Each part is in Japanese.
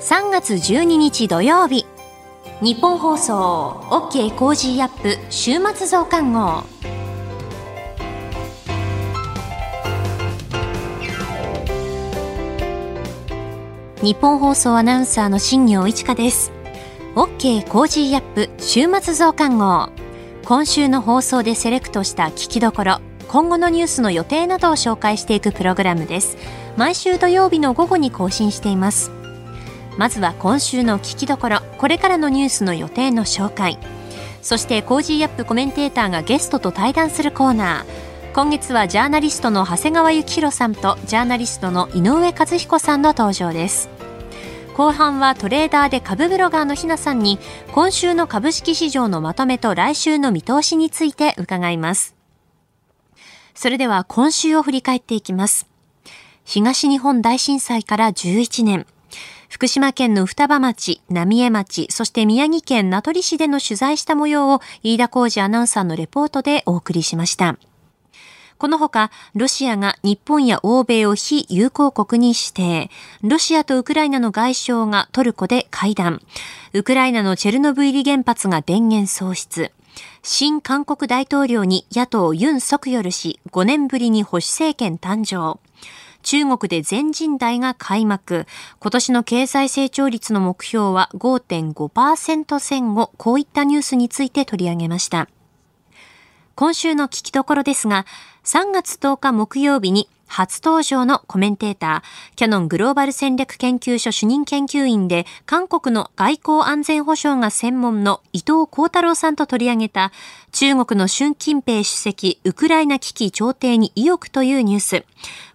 3月12日土曜日日本放送 OK コージーアップ週末増刊号。ニッポン放送アナウンサーの新行市佳です。OK コージーアップ週末増刊号。今週の放送でセレクトした聞きどころ今後のニュースの予定などを紹介していくプログラムです。毎週土曜日の午後に更新しています。まずは今週の聞きどころ。これからのニュースの予定の紹介。そして Cozy up コメンテーターがゲストと対談するコーナー。今月はジャーナリストの長谷川幸洋さんとジャーナリストの井上和彦さんの登場です。後半はトレーダーで株ブロガーのひなさんに今週の株式市場のまとめと来週の見通しについて伺います。それでは今週を振り返っていきます。東日本大震災から11年。福島県の双葉町、浪江町、そして宮城県名取市での取材した模様を飯田浩二アナウンサーのレポートでお送りしました。このほか、ロシアが日本や欧米を非友好国に指定、ロシアとウクライナの外相がトルコで会談、ウクライナのチェルノブイリ原発が電源喪失、新韓国大統領に野党ユン・ソクヨル氏5年ぶりに保守政権誕生、中国で全人代が開幕。今年の経済成長率の目標は5.5%前後。こういったニュースについて取り上げました。今週の聞きどころですが、3月10日木曜日に初登場のコメンテーター、キャノングローバル戦略研究所主任研究員で、韓国の外交安全保障が専門の伊藤幸太郎さんと取り上げた、中国の習近平主席、ウクライナ危機調停に意欲というニュース。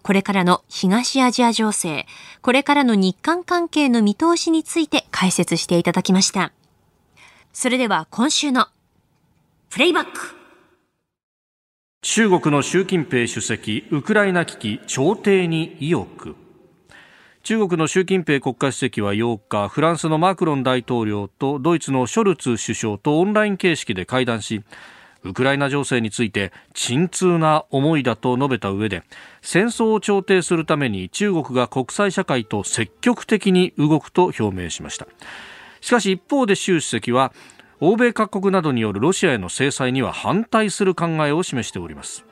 これからの東アジア情勢、これからの日韓関係の見通しについて解説していただきました。それでは今週のプレイバック中国の習近平主席、ウクライナ危機調停に意欲。中国の習近平国家主席は8日、フランスのマクロン大統領とドイツのショルツ首相とオンライン形式で会談し、ウクライナ情勢について沈痛な思いだと述べた上で、戦争を調停するために中国が国際社会と積極的に動くと表明しました。しかし一方で習主席は欧米各国などによるロシアへの制裁には反対する考えを示しております。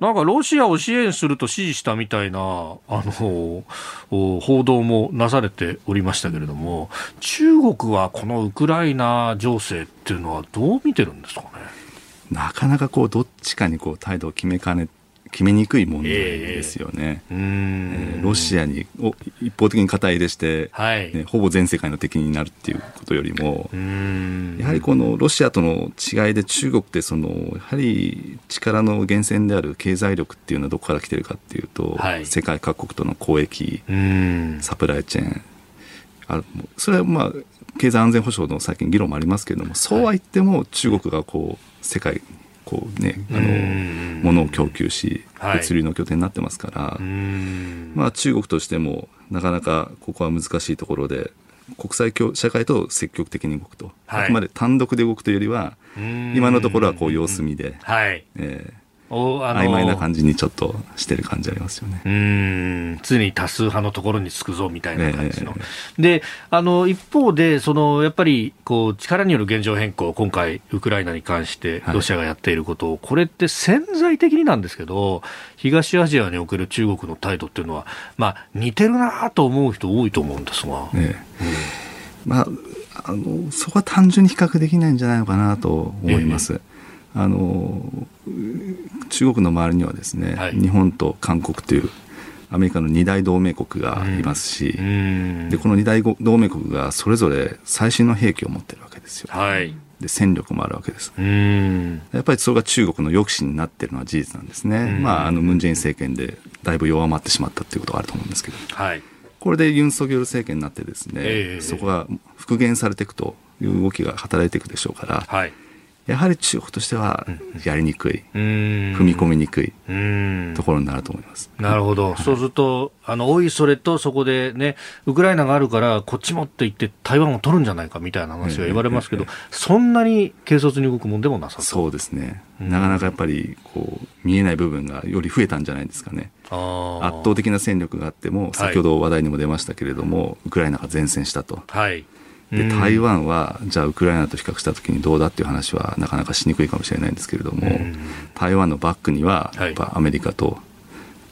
なんかロシアを支援すると支持したみたいなあの報道もなされておりましたけれども中国はこのウクライナ情勢っていうのはどう見てるんですかね？なかなかこうどっちかにこう態度を決めかね決めにくい問題ですよね。えー、ロシアに一方的に肩入れして、はい。ね、ほぼ全世界の敵になるっていうことよりもやはりこのロシアとの違いで中国ってそのやはり力の源泉である経済力っていうのはどこから来てるかっていうと、はい、世界各国との交易サプライチェーンあそれはまあ経済安全保障の最近議論もありますけれどもそうは言っても中国がこう世界こうねあの物を供給し物流の拠点になってますから、はい、まあ、中国としてもなかなかここは難しいところで国際社会と積極的に動くと、はい、あくまで単独で動くというよりは今のところはこう様子見で、はい。えー、曖昧な感じにちょっとしてる感じありますよね。うん。常に多数派のところにつくぞみたいな感じの、えー、であの一方でそのやっぱりこう力による現状変更今回ウクライナに関してロシアがやっていることを、はい、これって潜在的になんですけど東アジアにおける中国の態度っていうのは、まあ、似てるなと思う人多いと思うんですが、ねうん、まああのそこは単純に比較できないんじゃないのかなと思います。えーあの中国の周りにはですね、はい、日本と韓国というアメリカの二大同盟国がいますし、うん、でこの二大同盟国がそれぞれ最新の兵器を持ってるわけですよ。はい、で戦力もあるわけです。やっぱりそれが中国の抑止になっているのは事実なんですね。まああのムン・ジェイン政権でだいぶ弱まってしまったということがあると思うんですけど、はい、これでユン・ソギョル政権になってですね、えー、そこが復元されていくという動きが働いていくでしょうから。はいやはり中国としてはやりにくい、うん、踏み込みにくいところになると思います。なるほど、はい、そうすると、あのおいそれとそこでね、ウクライナがあるから、こっちもって言って、台湾を取るんじゃないかみたいな話が言われますけど、えええ、そんなに軽率に動くもんでもなさそう。ですね、なかなかやっぱりこう見えない部分がより増えたんじゃないですかね。圧倒的な戦力があっても、先ほど話題にも出ましたけれども、はい、ウクライナが善戦したと。はいで台湾はじゃあウクライナと比較した時にどうだっていう話はなかなかしにくいかもしれないんですけれども、台湾のバックにはやっぱアメリカと、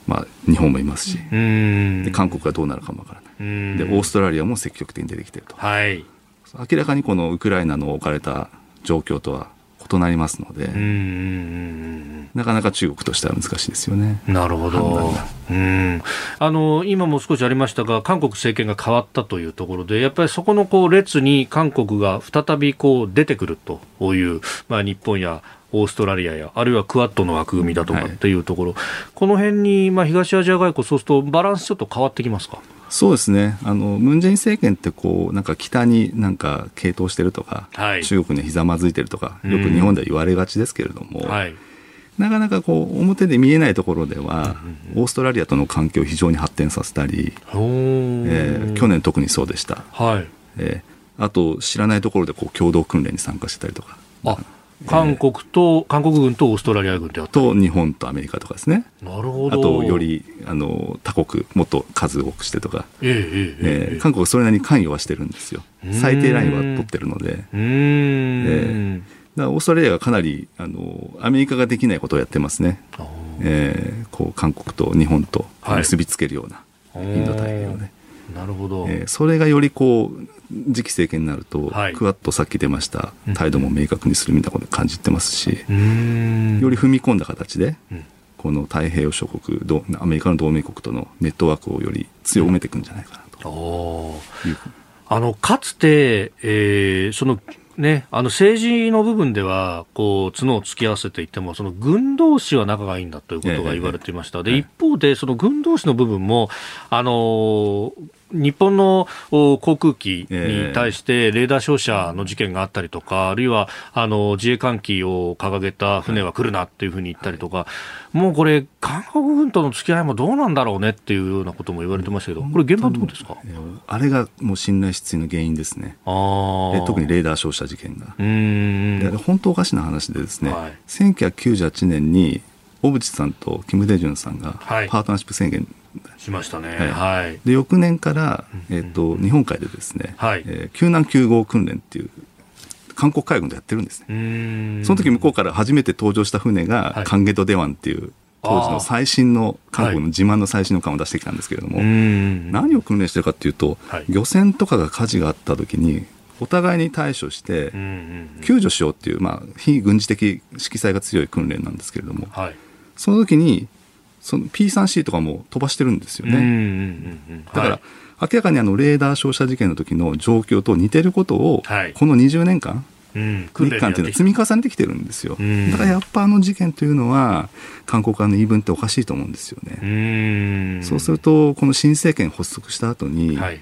まあ、日本もいますし、で韓国がどうなるかもわからない。でオーストラリアも積極的に出てきてると、はい、明らかにこのウクライナの置かれた状況とは異なりますので、なかなか中国としては難しいですよね。なるほど。うんあの今も少しありましたが、韓国政権が変わったというところで、やっぱりそこのこう列に韓国が再びこう出てくるという、まあ、日本やオーストラリアや、あるいはクアッドの枠組みだとかっていうところ、はい、この辺に、まあ、東アジア外交、そうするとバランスちょっと変わってきますか？そうですね。あの、ムンジェイン政権ってこう、なんか北になんか傾倒してるとか、はい、中国にひざまずいてるとか、よく日本では言われがちですけれども、はい、なかなかこう、表で見えないところでは、オーストラリアとの関係を非常に発展させたり、えー、去年特にそうでした。はい。えー、あと、知らないところでこう共同訓練に参加してたりとか。あ韓国と、韓国軍とオーストラリア軍であったと日本とアメリカとかですね。なるほど。あと、よりあの他国、もっと数多くしてとか、えー、えー、えー、韓国それなりに関与はしてるんですよ。最低ラインは取ってるので。うん、えー、だオーストラリアがかなりあのアメリカができないことをやってますね。えー、こう韓国と日本と結びつけるような、はい、インド太平洋で。なるほど、えー、それがよりこう次期政権になると、はい、クワッとさっき出ました態度も明確にするみたいなことを感じてますし、より踏み込んだ形で、この太平洋諸国アメリカの同盟国とのネットワークをより強めていくんじゃないかなと。あのかつて、えー、そのね、あの政治の部分ではこう角を突き合わせていてもその軍同士は仲がいいんだということが言われていました、で一方でその軍同士の部分もあの日本の航空機に対してレーダー照射の事件があったりとか、あるいはあの自衛艦機を掲げた船は来るなっていうふうに言ったりとか、もうこれ、韓国軍との付き合いもどうなんだろうねっていうようなことも言われてましたけど、これ、現場どうですか？あれがもう信頼失墜の原因ですね、あ特にレーダー照射事件が。うん。本当おかしな話で、ですね、はい、1998年に小渕さんとキム・デジュンさんがパートナーシップ宣言しましたね。はい。で、翌年から、えっ、ー、と、日本海でですね、はい、えー、救難救護訓練っていう、韓国海軍でやってるんですね。その時向こうから初めて登場した船が、カンゲト・デワンっていう、当時の最新の韓国の自慢の最新の艦を出してきたんですけれども、はい、何を訓練してるかっていうと、はい、漁船とかが火事があった時にお互いに対処して救助しようっていう、まあ、非軍事的色彩が強い訓練なんですけれども、はい、その時にその P3C とかも飛ばしてるんですよね。だから、明らかにあのレーダー照射事件の時の状況と似てることを、この20年間、日韓っていうのは積み重ねてきてるんですよ。だからやっぱあの事件というのは、韓国側の言い分っておかしいと思うんですよね。そうすると、この新政権発足した後に、はい、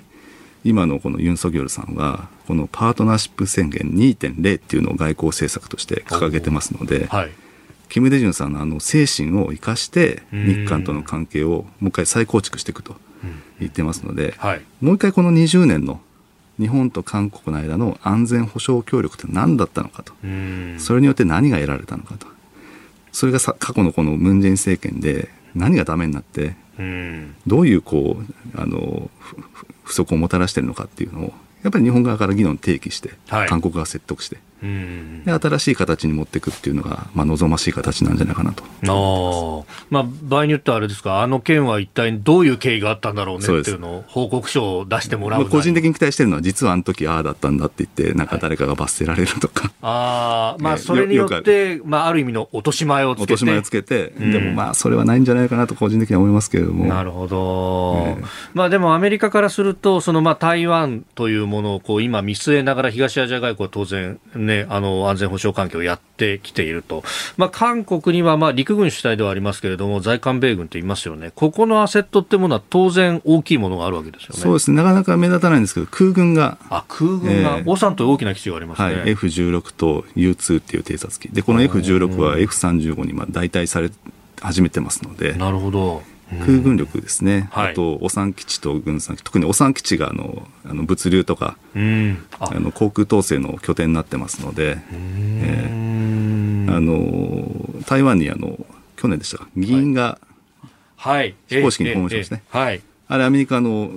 今のこのユン・ソギョルさんは、このパートナーシップ宣言2.0っていうのを外交政策として掲げてますので、はいキム・デジュンさんのあの精神を生かして日韓との関係をもう一回再構築していくと言ってますので、はい、もう一回この20年の日本と韓国の間の安全保障協力って何だったのかと。それによって何が得られたのかと。それがさ過去のこのムン・ジェイン政権で何がダメになってどういうこうあの不足をもたらしているのかっていうのをやっぱり日本側から議論提起して、はい、韓国が説得してで新しい形に持っていくっていうのが、まあ、望ましい形なんじゃないかなと。あ、まあ、場合によってはあれですか、あの件は一体どういう経緯があったんだろうねっていうのを報告書を出してもらう、まあ、個人的に期待してるのは、実はあの時ああだったんだって言って、なんか誰かが罰せられるとか、はい、あまあ、それによって、まあ、ある意味の落とし前をつけて。落とし前をつけて、うん、でもまあ、それはないんじゃないかなと、個人的には思いますけれども。なるほど、えー、まあ、でもアメリカからすると、そのまあ台湾というものをこう今見据えながら東アジア外交は当然、ね、ね、あの、安全保障環境をやってきていると。まあ、韓国には、まあ、陸軍主体ではありますけれども、在韓米軍と言いますよね。ここのアセットってものは当然大きいものがあるわけですよね。そうですね。なかなか目立たないんですけど、空軍が。あ、空軍が、えー、オサンと大きな基地がありますね。はい。F16 と U2 っていう偵察機。で、この F16 は F35 にまあ代替され始めてますので。なるほど。空軍力ですね、はい、あと、お産基地と軍産基地、特にお産基地があのあの物流とか、あ。の航空統制の拠点になってますので、えー、あの台湾にあの去年でしたか、議員が非公式に訪問しましたね。はいあれ、アメリカの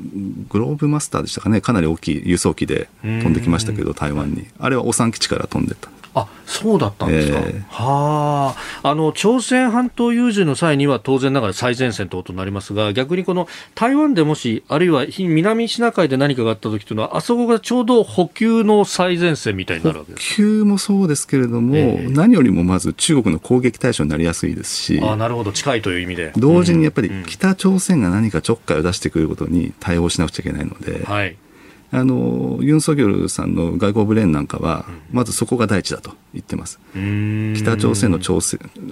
グローブマスターでしたかね、かなり大きい輸送機で飛んできましたけど、台湾に。あれはお産基地から飛んでった。あそうだったんですか、えー、はあ。あの朝鮮半島有事の際には当然ながら最前線ということになりますが逆にこの台湾でもしあるいは南シナ海で何かがあった時というのはあそこがちょうど補給の最前線みたいになるわけです補給もそうですけれども、えー、何よりもまず中国の攻撃対象になりやすいですしあなるほど。近いという意味で。同時にやっぱり北朝鮮が何かちょっかいを出してくることに対応しなくちゃいけないので、はいあのユン・ソギョルさんの外交ブレーンなんかは、まずそこが第一だと言ってます。北朝鮮の挑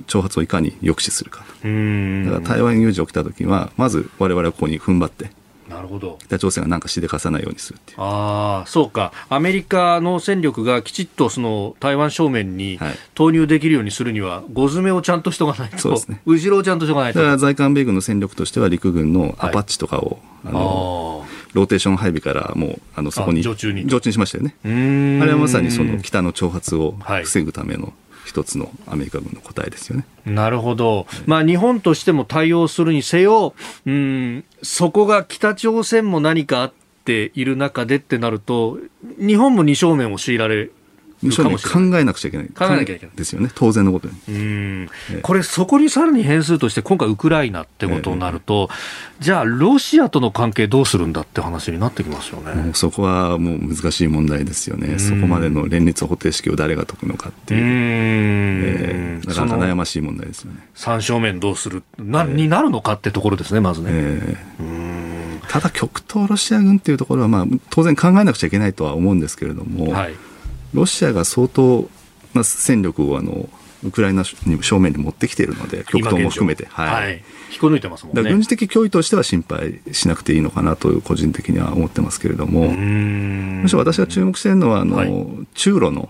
挑発をいかに抑止するか。だから台湾有事起きた時は、まず我々はここに踏ん張って、なるほど。北朝鮮が何かしでかさないようにするっていう。あそうか、アメリカの戦力がきちっとその台湾正面に投入できるようにするには、ご詰めをちゃんとしとかないと、そうですね、後ろをちゃんとしとかないと。だから在韓米軍の戦力としては、陸軍のアパッチとかを、はい、あのローテーション配備からもうあのそこに常駐に。常駐にしましたよね。あれはまさにその北の挑発を防ぐための一つのアメリカ軍の答えですよね。なるほど、まあ、日本としても対応するにせよ、うん、そこが北朝鮮も何かあっている中でってなると、日本も二正面を強いられ考えなくちゃいけない。考えなきゃいけない。ですよね。当然のことに。うん。これ、そこにさらに変数として、今回ウクライナってことになると、えー、じゃあ、ロシアとの関係どうするんだって話になってきますよね。そこはもう難しい問題ですよね。そこまでの連立方程式を誰が解くのかっていう。うえー、なかなか悩ましい問題ですよね。三正面どうするな、になるのかってところですね、まずね。えー、ただ、極東ロシア軍っていうところは、まあ、当然考えなくちゃいけないとは思うんですけれども、はいロシアが相当な戦力をあのウクライナに正面に持ってきているので、極東も含めて。はい。はい、引こ抜いてますもんね。軍事的脅威としては心配しなくていいのかなと、個人的には思ってますけれども、むしろ私が注目しているのは、あの、はい、中ロの、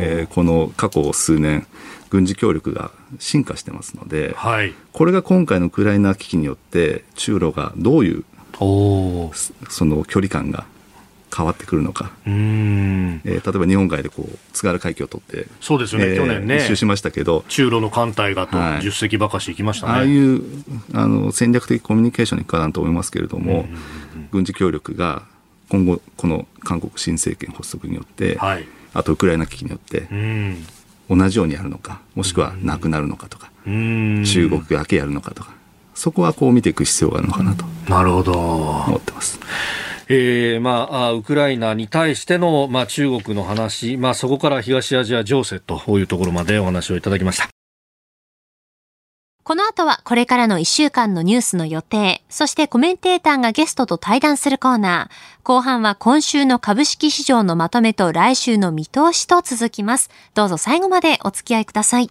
えー、この過去数年、軍事協力が進化してますので、はい、これが今回のウクライナ危機によって、中ロがどういう、その距離感が変わってくるのか、えー、例えば日本海でこう津軽海峡を取って、そうですよね、えー、去年ね、一周しましたけど、中ロの艦隊がと10隻ばかし行きましたね、はい、ああいうあの戦略的コミュニケーションにかなと思いますけれども、軍事協力が今後、この韓国新政権発足によって、はい、あとウクライナ危機によって、同じようにやるのか、もしくはなくなるのかとか、中国だけやるのかとか、そこはこう見ていく必要があるのかなと。なるほど。思ってます。えー、まあ、ウクライナに対しての、まあ、中国の話、まあ、そこから東アジア情勢というところまでお話をいただきました。この後はこれからの1週間のニュースの予定、そしてコメンテーターがゲストと対談するコーナー。後半は今週の株式市場のまとめと来週の見通しと続きます。どうぞ最後までお付き合いください。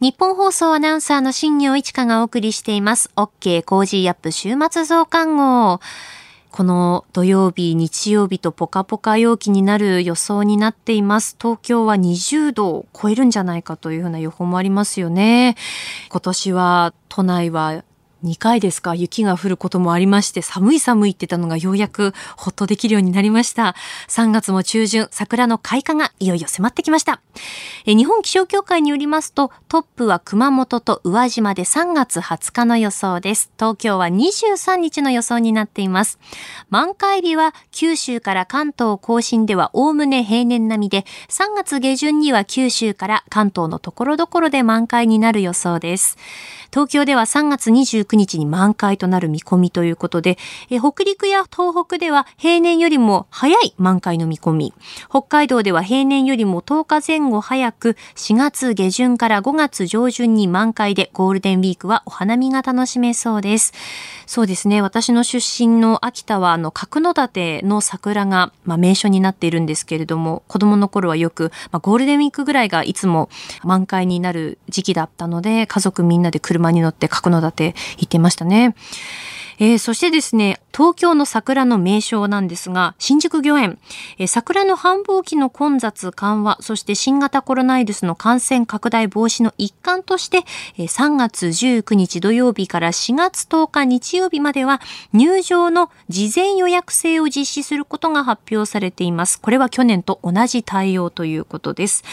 ニッポン放送アナウンサーの新行市佳がお送りしています。OK コージーアップ週末増刊号。この土曜日、日曜日とポカポカ陽気になる予想になっています。東京は20度を超えるんじゃないかというふうな予報もありますよね。今年は都内は2回ですか？雪が降ることもありまして寒い寒いって言ったのがようやくほっとできるようになりました。3月も中旬桜の開花がいよいよ迫ってきました。え日本気象協会によりますとトップは熊本と宇和島で3月20日の予想です。東京は23日の予想になっています。満開日は九州から関東甲信ではおおむね平年並みで3月下旬には九州から関東のところどころで満開になる予想です。東京では3月29日に満開となる見込みということで、え北陸や東北では平年よりも早い満開の見込み、北海道では平年よりも10日前後早く4月下旬から5月上旬に満開でゴールデンウィークはお花見が楽しめそうです。そうですね。私の出身の秋田はあの角館の桜が、まあ、名所になっているんですけれども、子供の頃はよく、まあ、ゴールデンウィークぐらいがいつも満開になる時期だったので、家族みんなで車に乗って角館行ってましたね。えー、そしてですね、東京の桜の名称なんですが、新宿御苑、えー、桜の繁忙期の混雑緩和、そして新型コロナウイルスの感染拡大防止の一環として、えー、3月19日土曜日から4月10日日曜日までは入場の事前予約制を実施することが発表されています。これは去年と同じ対応ということです。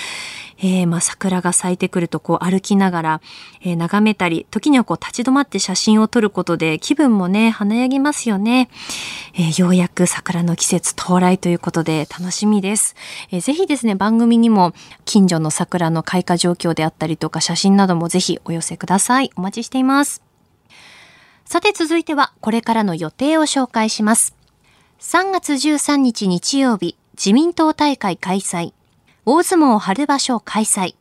えー、まあ桜が咲いてくるとこう歩きながら、えー、眺めたり、時にはこう立ち止まって写真を撮ることで気分もね、華やぎますよね。えー、ようやく桜の季節到来ということで楽しみです。えー、ぜひですね、番組にも近所の桜の開花状況であったりとか写真などもぜひお寄せください。お待ちしています。さて続いてはこれからの予定を紹介します。3月13日日曜日、自民党大会開催。大相撲春場所開催。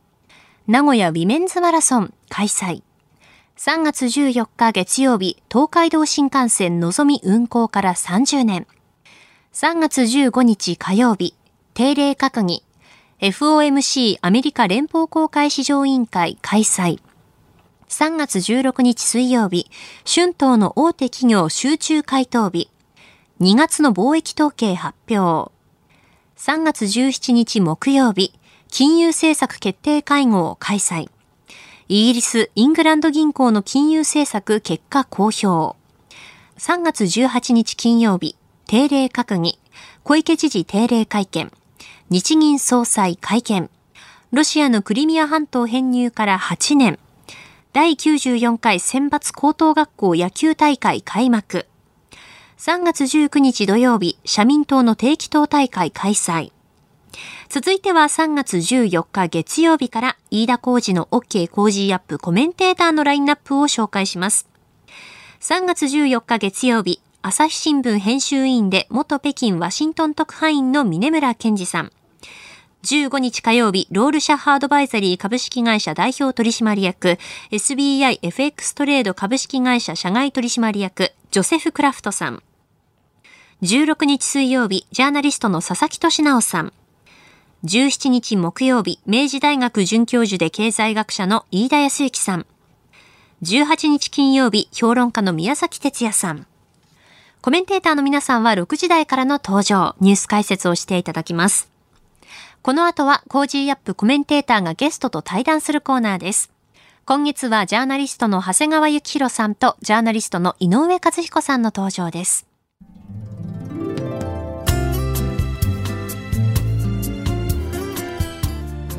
名古屋ウィメンズマラソン開催。3月14日月曜日、東海道新幹線のぞみ運行から30年。3月15日火曜日、定例閣議。FOMC アメリカ連邦公開市場委員会開催。3月16日水曜日、春闘の大手企業集中回答日。2月の貿易統計発表。3月17日木曜日、金融政策決定会合を開催。イギリス、イングランド銀行の金融政策結果公表。3月18日金曜日、定例閣議。小池知事定例会見。日銀総裁会見。ロシアのクリミア半島編入から8年。第94回選抜高等学校野球大会開幕。3月19日土曜日、社民党の定期党大会開催。続いては3月14日月曜日から飯田浩二の OK 工事アップコメンテーターのラインナップを紹介します。3月14日月曜日、朝日新聞編集委員で元北京ワシントン特派員の峰村健二さん。15日火曜日、ロールシャハアドバイザリー株式会社代表取締役、SBIFX トレード株式会社社外取締役、ジョセフ・クラフトさん。16日水曜日、ジャーナリストの佐々木俊尚さん。17日木曜日、明治大学准教授で経済学者の飯田康之さん。18日金曜日、評論家の宮崎哲弥さん。コメンテーターの皆さんは6時台からの登場、ニュース解説をしていただきます。この後は Cozy up コメンテーターがゲストと対談するコーナーです。今月はジャーナリストの長谷川幸洋さんとジャーナリストの井上和彦さんの登場です。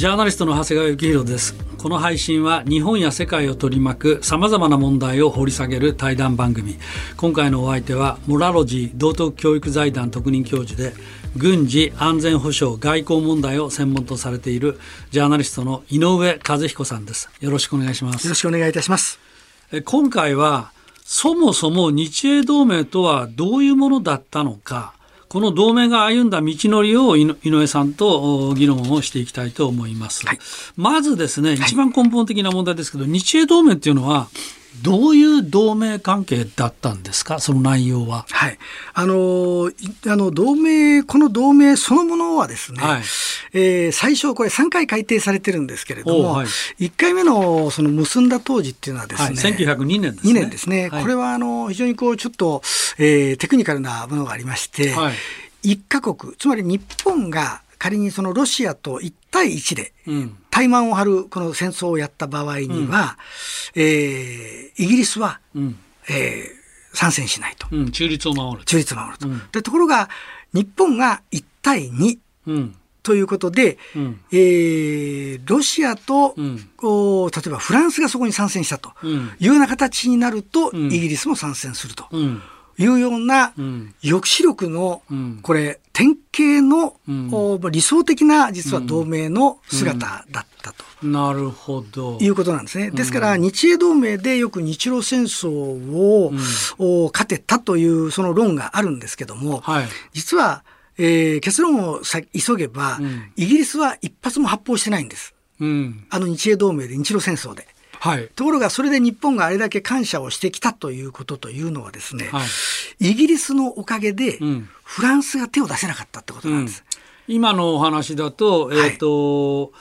ジャーナリストの長谷川幸宏です。この配信は日本や世界を取り巻くさまざまな問題を掘り下げる対談番組。今回のお相手は、モラロジー道徳教育財団特任教授で、軍事安全保障外交問題を専門とされているジャーナリストの井上和彦さんですよろしくお願いしますよろしくお願いいたします今回はそもそも日英同盟とはどういうものだったのかこの同盟が歩んだ道のりを井上さんと議論をしていきたいと思います。はい、まずですね、一番根本的な問題ですけど、日英同盟っていうのはどういう同盟関係だったんですか、その内容は。はい、あのあの同盟、この同盟そのものはですね、はい、えー、最初、これ3回改定されてるんですけれども、はい、1回目のその結んだ当時っていうのはですね、はい、1902年ですね。2年ですね、はい、これはあの非常にこうちょっと、えー、テクニカルなものがありまして、はい、1カ国、つまり日本が仮にそのロシアと1対1で、怠慢を張るこの戦争をやった場合には、うん、えー、イギリスは、うん、えー、参戦しないと、うん、中立を守る中立を守ると、うん、でところが日本が1対2、うん。ということで、うん、えー、ロシアと、うん、例えばフランスがそこに参戦したというような形になると、イギリスも参戦すると。いうような抑止力の、これ、典型の、理想的な実は同盟の姿だったと。なるほど。いうことなんですね。ですから、日英同盟でよく日露戦争を、勝てたというその論があるんですけども、はい、実は、えー、結論をさ急げば、イギリスは一発も発砲してないんです。うん、あの日英同盟で日露戦争で。はい、ところがそれで日本があれだけ感謝をしてきたということというのはですね、はい、イギリスのおかげでフランスが手を出せなかったってことなんです。うん、今のお話だと、えっ、ー、と、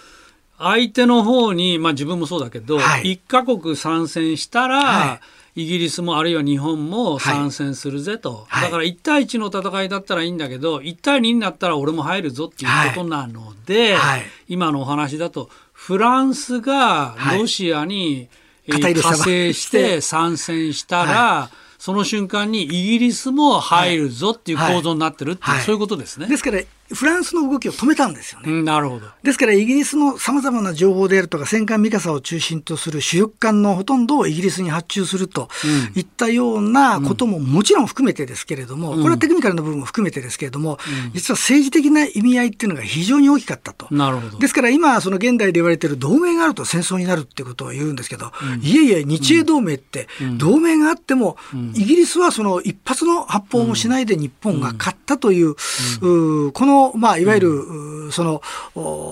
相手の方に、まあ自分もそうだけど、はい、1カ国参戦したら、はい。イギリスもあるいは日本も参戦するぜと、はい、だから1対1の戦いだったらいいんだけど1対2になったら俺も入るぞっていうことなので、はい、今のお話だとフランスがロシアに、加勢して参戦したら、その瞬間にイギリスも入るぞっていう構造になってるっていう、そういうことですね。ですからフランスの動きを止めたんですよね。なるほど。ですから、イギリスのさまざまな情報であるとか、戦艦ミカサを中心とする主力艦のほとんどをイギリスに発注するといったようなことももちろん含めてですけれども、これはテクニカルな部分も含めてですけれども、実は政治的な意味合いっていうのが非常に大きかったと。なるほど。ですから今、その現代で言われている同盟があると戦争になるってことを言うんですけど、いえいえ、日英同盟って、同盟があっても、イギリスはその一発の発砲もしないで日本が勝ったという、この、まあ、いわゆるその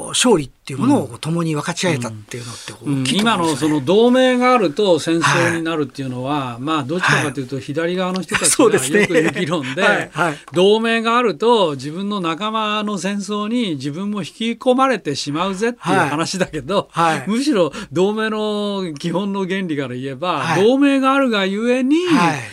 勝利っていうものを共に分かち合えたっていうのってね、今のその同盟があると戦争になるっていうのは、はい、まあどっちかというと左側の人たちがよく言う議論で、はい。はい、同盟があると自分の仲間の戦争に自分も引き込まれてしまうぜっていう話だけど、むしろ同盟の基本の原理から言えば、同盟があるがゆえに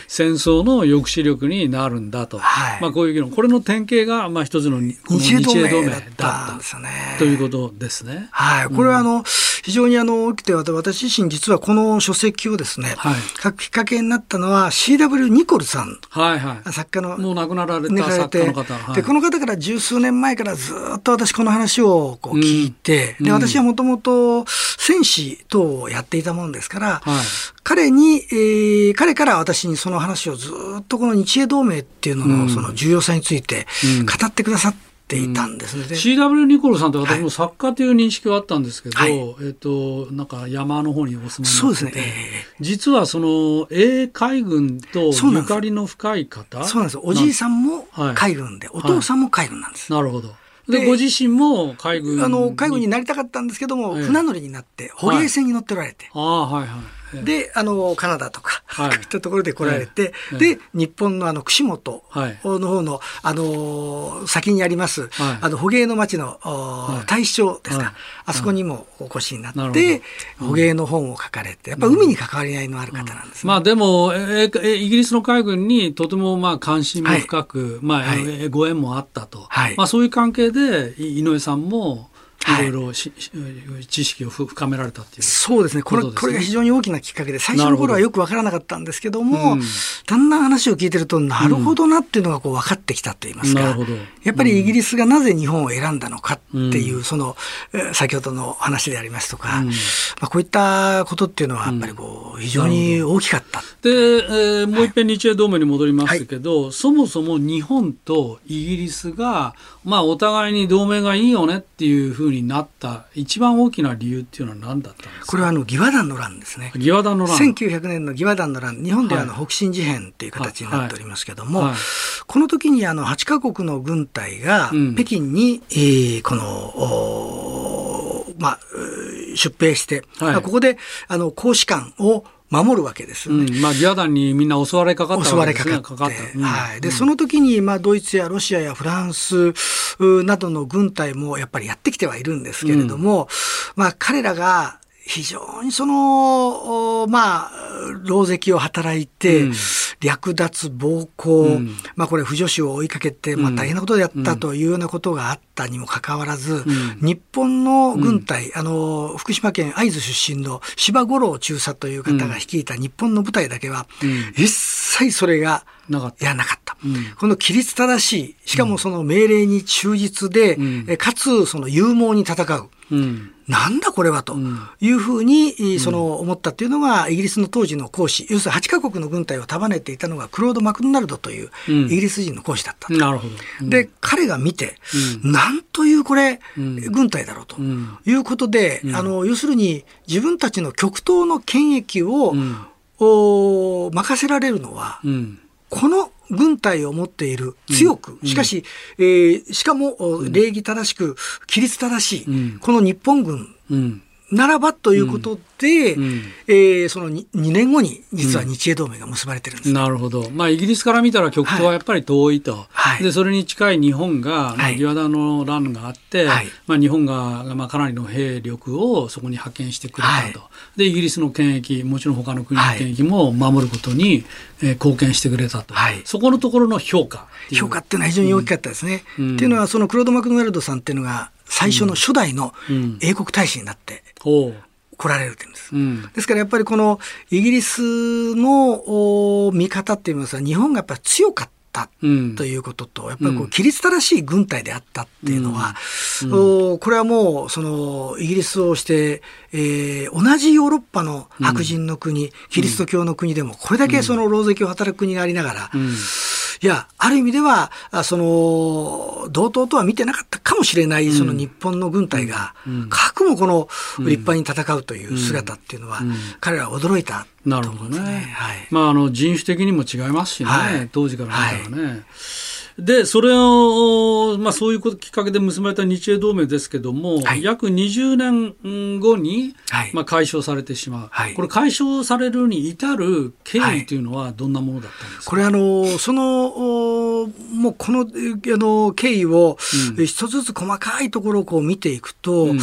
戦争の抑止力になるんだと、まあこういう議論。これの典型がまあ一つの日英同盟だったんですよね。ということですね。はい。これはあの、非常にあの、起きて、私自身実はこの書籍をですね、はい、書くきっかけになったのは CW ニコルさん。はいはい。作家の。もう亡くなられた作家の方。はい、で、この方から十数年前からずっと私この話をこう聞いて、うん、で、私はもともと戦士等をやっていたもんですから、はい、彼に、えー、彼から私にその話をずっとこの日英同盟っていうののその重要さについて語ってくださって、ていたんですね、うん、CW ニコルさんって私も作家という認識はあったんですけど、はい、えっ、ー、となんか山の方にお住まいそうですね、実はその英海軍とゆかりの深い方？そうなんです。おじいさんも海軍で、はい、お父さんも海軍なんです、はい、なるほど。でご自身も海軍あの海軍になりたかったんですけども、え船乗りになって堀江船に乗っておられて、ああはいはいであのカナダとか、はい、こういったところで来られて、はい、で日本のあの串本の方の、あの先にあります、はい、あの捕鯨の町の、大使町ですか、あそこにもお越しになって、捕鯨の本を書かれてやっぱ海に関わり合いのある方なんです、ね、まあでもええイギリスの海軍にとてもまあ関心も深く、まあ、ご縁もあったと、まあ、そういう関係で井上さんもい。ろいろし、はい、知識を深められたっていう、そうですね。これこれが非常に大きなきっかけで最初の頃はよく分からなかったんですけども、うん、だんだん話を聞いてるとなるほどなっていうのがこう分かってきたといいますか、うん、やっぱりイギリスがなぜ日本を選んだのかっていう、うん、その先ほどの話でありますとか、まあ、こういったことっていうのはやっぱりこう非常に大きかった。で、えー、もう一遍日英同盟に戻りますけど、はい、そもそも日本とイギリスが、まあ、お互いに同盟がいいよねっていうふうになった一番大きな理由っていうのは何だったんですか？これはあの義和団の乱ですね。義和団の乱。1900年の義和団の乱、日本ではあの北進事変っていう形になっておりますけども、はい。はい、この時にあの8カ国の軍隊が北京に、うん、えー、この、まあ、出兵して、はい、ここであの公使館を守るわけですよね。うん、まあ、ギャダンにみんな襲われかかった襲われかかって、はい。で、その時に、まあ、ドイツやロシアやフランスなどの軍隊もやっぱりやってきてはいるんですけれども、まあ、彼らが非常にその、まあ、狼藉を働いて、うん、略奪、暴行、うん、まあこれ、不女子を追いかけて、まあ大変なことをやったというようなことがあったにもかかわらず、うん、日本の軍隊、あの、福島県会津出身の柴五郎中佐という方が率いた日本の部隊だけは、一切それが、なかった。やなかった。この規律正しい、しかもその命令に忠実で、かつその勇猛に戦う。なんだこれはというふうに、その思ったというのがイギリスの当時の講師、要するに8カ国の軍隊を束ねていたのがクロード・マクドナルドというイギリス人の講師だった。なるほど。で、彼が見て、なんというこれ、軍隊だろうということで、あの、要するに自分たちの極東の権益を、お任せられるのは、この軍隊を持っている強く、しかし、えー、しかも礼儀正しく、規律正しい、この日本軍ならばということで、うん、えー、その 2, 2, 年後に実は日英同盟が結ばれてるんです、ねうん、なるほど、まあ、イギリスから見たら極東はやっぱり遠いと、はい、でそれに近い日本が、まあ、岩田の乱があって、はい、まあ、日本が、まあ、かなりの兵力をそこに派遣してくれたと、はい、でイギリスの権益もちろん他の国の権益も守ることに、えー、貢献してくれたと、そこのところの評価評価っていうのは非常に大きかったですね。うん、っていうのはそのクロード・マクドナルドさんっていうのが最初の初代の英国大使になって、来られるって言うんです、うん、ですからやっぱりこのイギリスの見方って言いますか日本がやっぱり強かったということと、やっぱりこう規律正しい軍隊であったっていうのは、うん。うん、これはもうそのイギリスをして、えー、同じヨーロッパの白人の国、キリスト教の国でもこれだけその狼藉を働く国がありながら、いや、ある意味では、その、同等とは見てなかったかもしれない、その日本の軍隊が、核もこの立派に戦うという姿っていうのは、彼らは驚いた、なるほどね。はい、まあ、あの、人種的にも違いますしね、はい、当時から見たらね。はいで、それを、まあそういうきっかけで結ばれた日英同盟ですけども、はい、約20年後に、はい、まあ解消されてしまう、はい、これ解消されるに至る経緯というのはどんなものだったんですか、これあの、その、もうこのあの経緯を一つずつ細かいところをこう見ていくと、うん、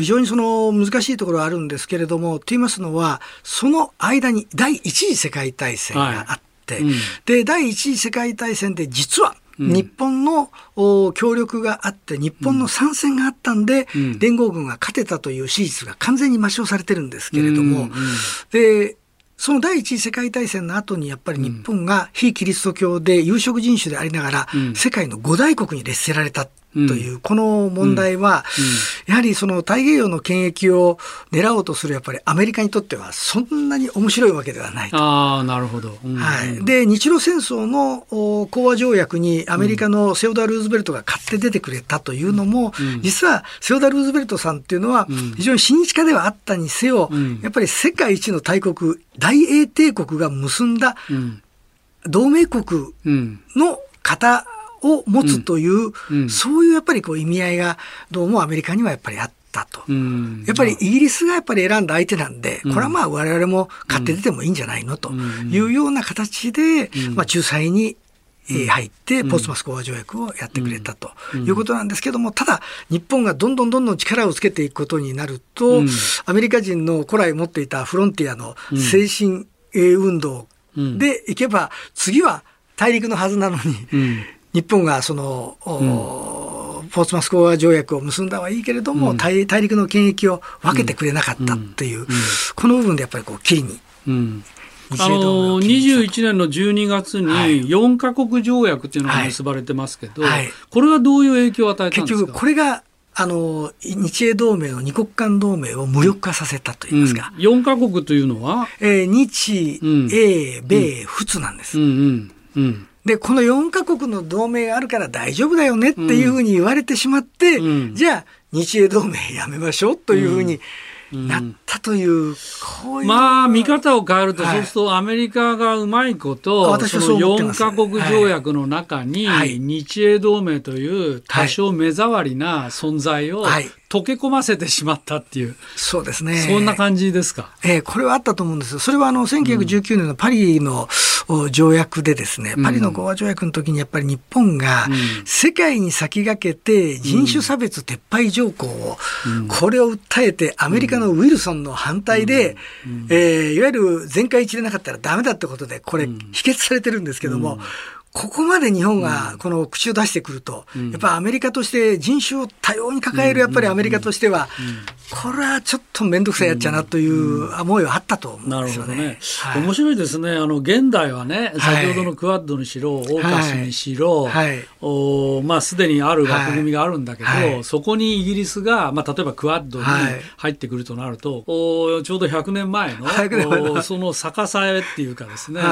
非常にその難しいところはあるんですけれども、と言いますのは、その間に第一次世界大戦があって、うん、で、第一次世界大戦で実は日本の協力があって、日本の参戦があったんで、連合軍が勝てたという史実が完全に抹消されてるんですけれども、で、その第一次世界大戦の後にやっぱり日本が非キリスト教で有色人種でありながら、世界の五大国に列せられたという、この問題は、やはりその太平洋の権益を狙おうとするやっぱりアメリカにとってはそんなに面白いわけではないああ、なるほど。はい。で、日露戦争の講和条約にアメリカのセオダー・ルーズベルトが買って出てくれたというのも、実はセオダー・ルーズベルトさんっていうのは非常に親日家ではあったにせよ、やっぱり世界一の大国、大英帝国が結んだ同盟国の方を持つという、うん、そういうやっぱりこう意味合いがどうもアメリカにはやっぱりあったと。やっぱりイギリスがやっぱり選んだ相手なんで、これはまあ我々も買って出てもいいんじゃないのというような形で、まあ仲裁に入って、ポストマス講和条約をやってくれたということなんですけども、ただ、日本がどんどんどんどん力をつけていくことになると、アメリカ人の古来持っていたフロンティアの精神運動でいけば、次は大陸のはずなのに、日本がその、うん、ポーツマス講和条約を結んだはいいけれども、大大陸の権益を分けてくれなかったっていう、この部分でやっぱりこう、きりに。うん。あの21年の12月に4か国条約っていうのが結ばれてますけど、はい。はい、これはどういう影響を与えたんですか？結局これがあの日英同盟の二国間同盟を無力化させたといいますか、うん、4か国というのは、えー、日、うん、英、米、仏なんです。うんうん。うんで、この4カ国の同盟があるから大丈夫だよねっていうふうに言われてしまって、うん、じゃあ日英同盟やめましょうというふうになったという、うん、こういう。まあ見方を変えると、はい、そうするとアメリカがうまいこと、その4か国条約の中に、日英同盟という多少目障りな存在を溶け込ませてしまったっていう、そうですね。そんな感じですか？えー、これはあったと思うんですそれはあの1919年のパリの条約でですね、うん、パリの講和条約の時にやっぱり日本が世界に先駆けて人種差別撤廃条項を、うん、これを訴えてアメリカのウィルソンの反対で、うん、えー、いわゆる全会一致でなかったらダメだってことで、これ否決されてるんですけども、ここまで日本がこの口を出してくると、うん、やっぱアメリカとして人種を多様に抱えるやっぱりアメリカとしては、これはちょっと面倒くさいやっちゃなという思いはあったと思うんですよね。ね。はい、面白いですね。あの現代はね、先ほどのクワッドにしろ、オーカスにしろ、はい、おまあすでにある枠組みがあるんだけど、はい、そこにイギリスが、まあ例えばクワッドに入ってくるとなると、おちょうど100年前の、おその逆さえっていうかですね、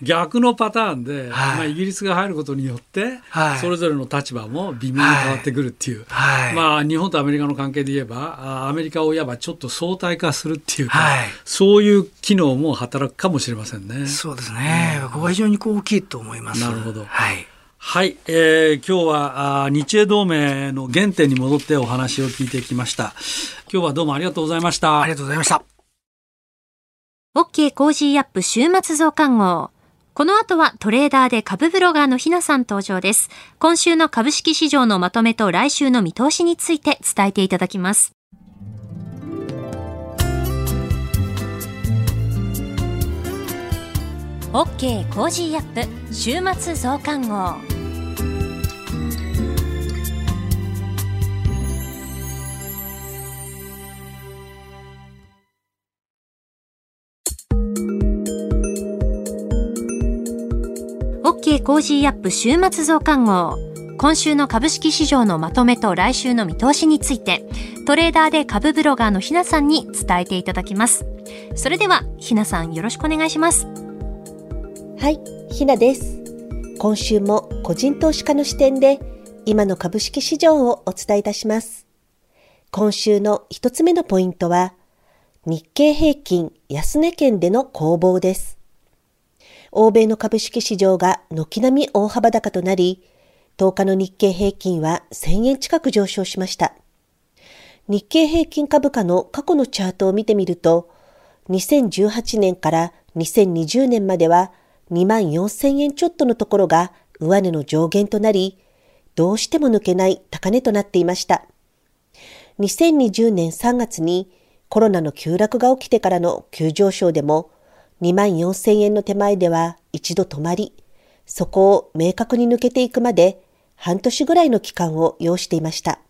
逆のパターンで、まあイギリス立が入ることによって、はい、それぞれの立場も微妙に変わってくるっていう、はい、まあ日本とアメリカの関係で言えばアメリカをいわばちょっと相対化するっていうか、はい、そういう機能も働くかもしれませんね。そうですね、ここは非常に大きいと思います。なるほど。はい。はい、えー、今日はあ日英同盟の原点に戻ってお話を聞いてきました。今日はどうもありがとうございました。ありがとうございました。OK コージーアップ週末増刊号。この後はトレーダーで株ブロガーのひなさん登場です。今週の株式市場のまとめと来週の見通しについて伝えていただきます。OK Cozy up週末増刊号。OK コージーアップ週末増刊号。今週の株式市場のまとめと来週の見通しについて、トレーダーで株ブロガーのひなさんに伝えていただきます。それでは、ひなさんよろしくお願いします。はい、ひなです。今週も個人投資家の視点で、今の株式市場をお伝えいたします。今週の一つ目のポイントは、日経平均安値圏での攻防です。欧米の株式市場が軒並み大幅高となり、10日の日経平均は1000円近く上昇しました。日経平均株価の過去のチャートを見てみると、2018年から2020年までは2万4000円ちょっとのところが上値の上限となり、どうしても抜けない高値となっていました。2020年3月にコロナの急落が起きてからの急上昇でも2万4千円の手前では一度止まり、そこを明確に抜けていくまで半年ぐらいの期間を要していました。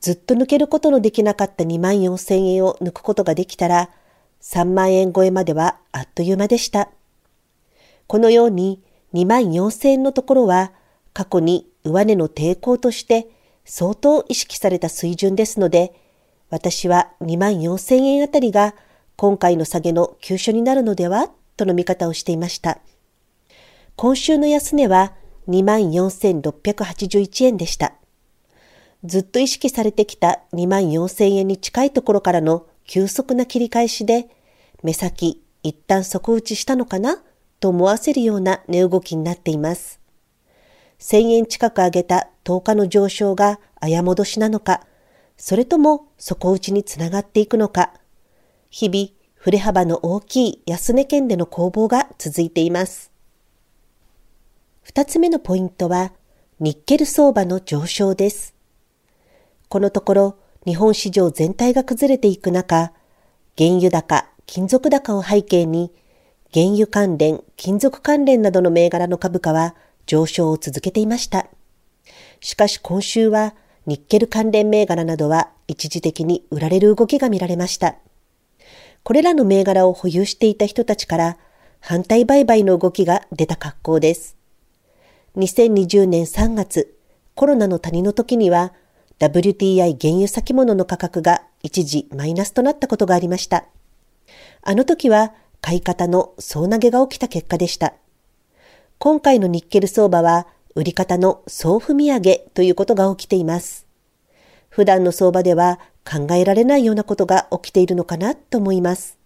ずっと抜けることのできなかった2万4千円を抜くことができたら、3万円超えまではあっという間でした。このように2万4千円のところは過去に上値の抵抗として相当意識された水準ですので、私は2万4千円あたりが今回の下げの急所になるのでは？との見方をしていました。今週の安値は24,681円でした。ずっと意識されてきた24,000円に近いところからの急速な切り返しで、目先一旦底打ちしたのかな？と思わせるような値動きになっています。1000円近く上げた10日の上昇が綾戻しなのか、それとも底打ちにつながっていくのか、日々、振れ幅の大きい安値圏での攻防が続いています。二つ目のポイントは、ニッケル相場の上昇です。このところ、日本市場全体が崩れていく中、原油高、金属高を背景に、原油関連、金属関連などの銘柄の株価は上昇を続けていました。しかし今週はニッケル関連銘柄などは一時的に売られる動きが見られました。これらの銘柄を保有していた人たちから反対売買の動きが出た格好です。2020年3月、コロナの谷の時には WTI 原油先物の価格が一時マイナスとなったことがありました。あの時は買い方の総投げが起きた結果でした。今回のニッケル相場は売り方の総踏み上げということが起きています。普段の相場では考えられないようなことが起きているのかなと思います。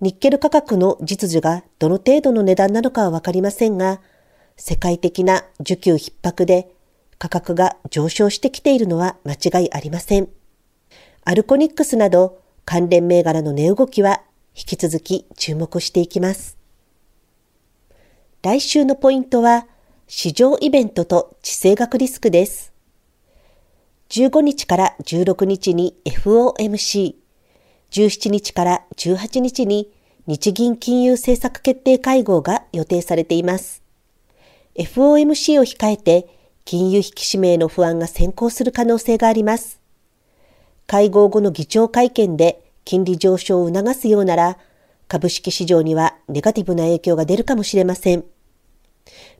ニッケル価格の実需がどの程度の値段なのかはわかりませんが、世界的な需給逼迫で価格が上昇してきているのは間違いありません。アルコニックスなど関連銘柄の値動きは引き続き注目していきます。来週のポイントは市場イベントと地政学リスクです。15日から16日に FOMC、17日から18日に日銀金融政策決定会合が予定されています。FOMC を控えて金融引き締めへの不安が先行する可能性があります。会合後の議長会見で金利上昇を促すようなら、株式市場にはネガティブな影響が出るかもしれません。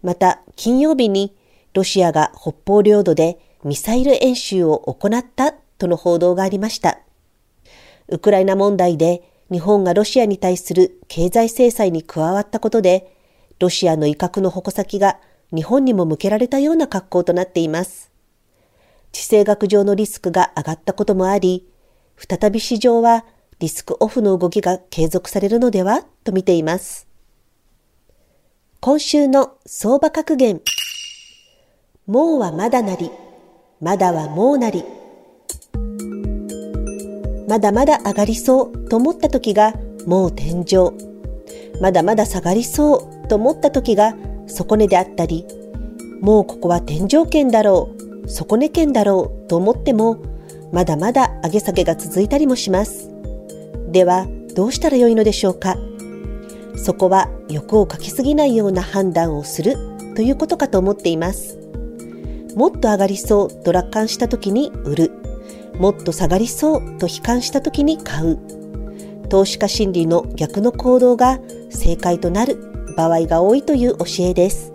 また、金曜日にロシアが北方領土でミサイル演習を行ったとの報道がありました。ウクライナ問題で日本がロシアに対する経済制裁に加わったことで、ロシアの威嚇の矛先が日本にも向けられたような格好となっています。地政学上のリスクが上がったこともあり、再び市場はリスクオフの動きが継続されるのではと見ています。今週の相場格言。もうはまだなり、まだはもうなり。まだまだ上がりそうと思った時がもう天井。まだまだ下がりそうと思った時が底値であったり、もうここは天井圏だろう、底値圏だろうと思っても、まだまだ上げ下げが続いたりもします。では、どうしたらよいのでしょうかそこは欲をかきすぎないような判断をするということかと思っています。もっと上がりそうと楽観した時に売る。もっと下がりそうと悲観した時に買う。投資家心理の逆の行動が正解となる場合が多いという教えです。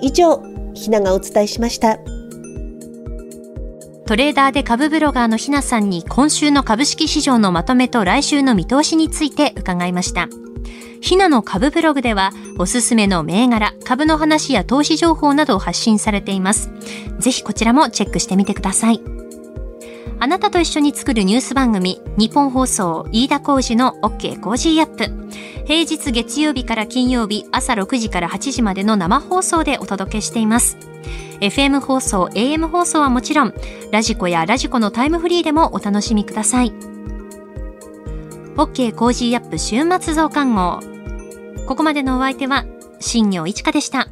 以上、ひながお伝えしました。トレーダーで株ブロガーのひなさんに今週の株式市場のまとめと来週の見通しについて伺いました。ひなの株ブログではおすすめの銘柄、株の話や投資情報などを発信されています。ぜひこちらもチェックしてみてください。あなたと一緒に作るニュース番組、ニッポン放送飯田浩司の OK Cozy up。平日月曜日から金曜日朝6時から8時までの生放送でお届けしています。FM 放送、AM 放送はもちろん、 radikoや radikoのタイムフリーでもお楽しみください。OK コージーアップ週末増刊号。ここまでのお相手は、新行市佳でした。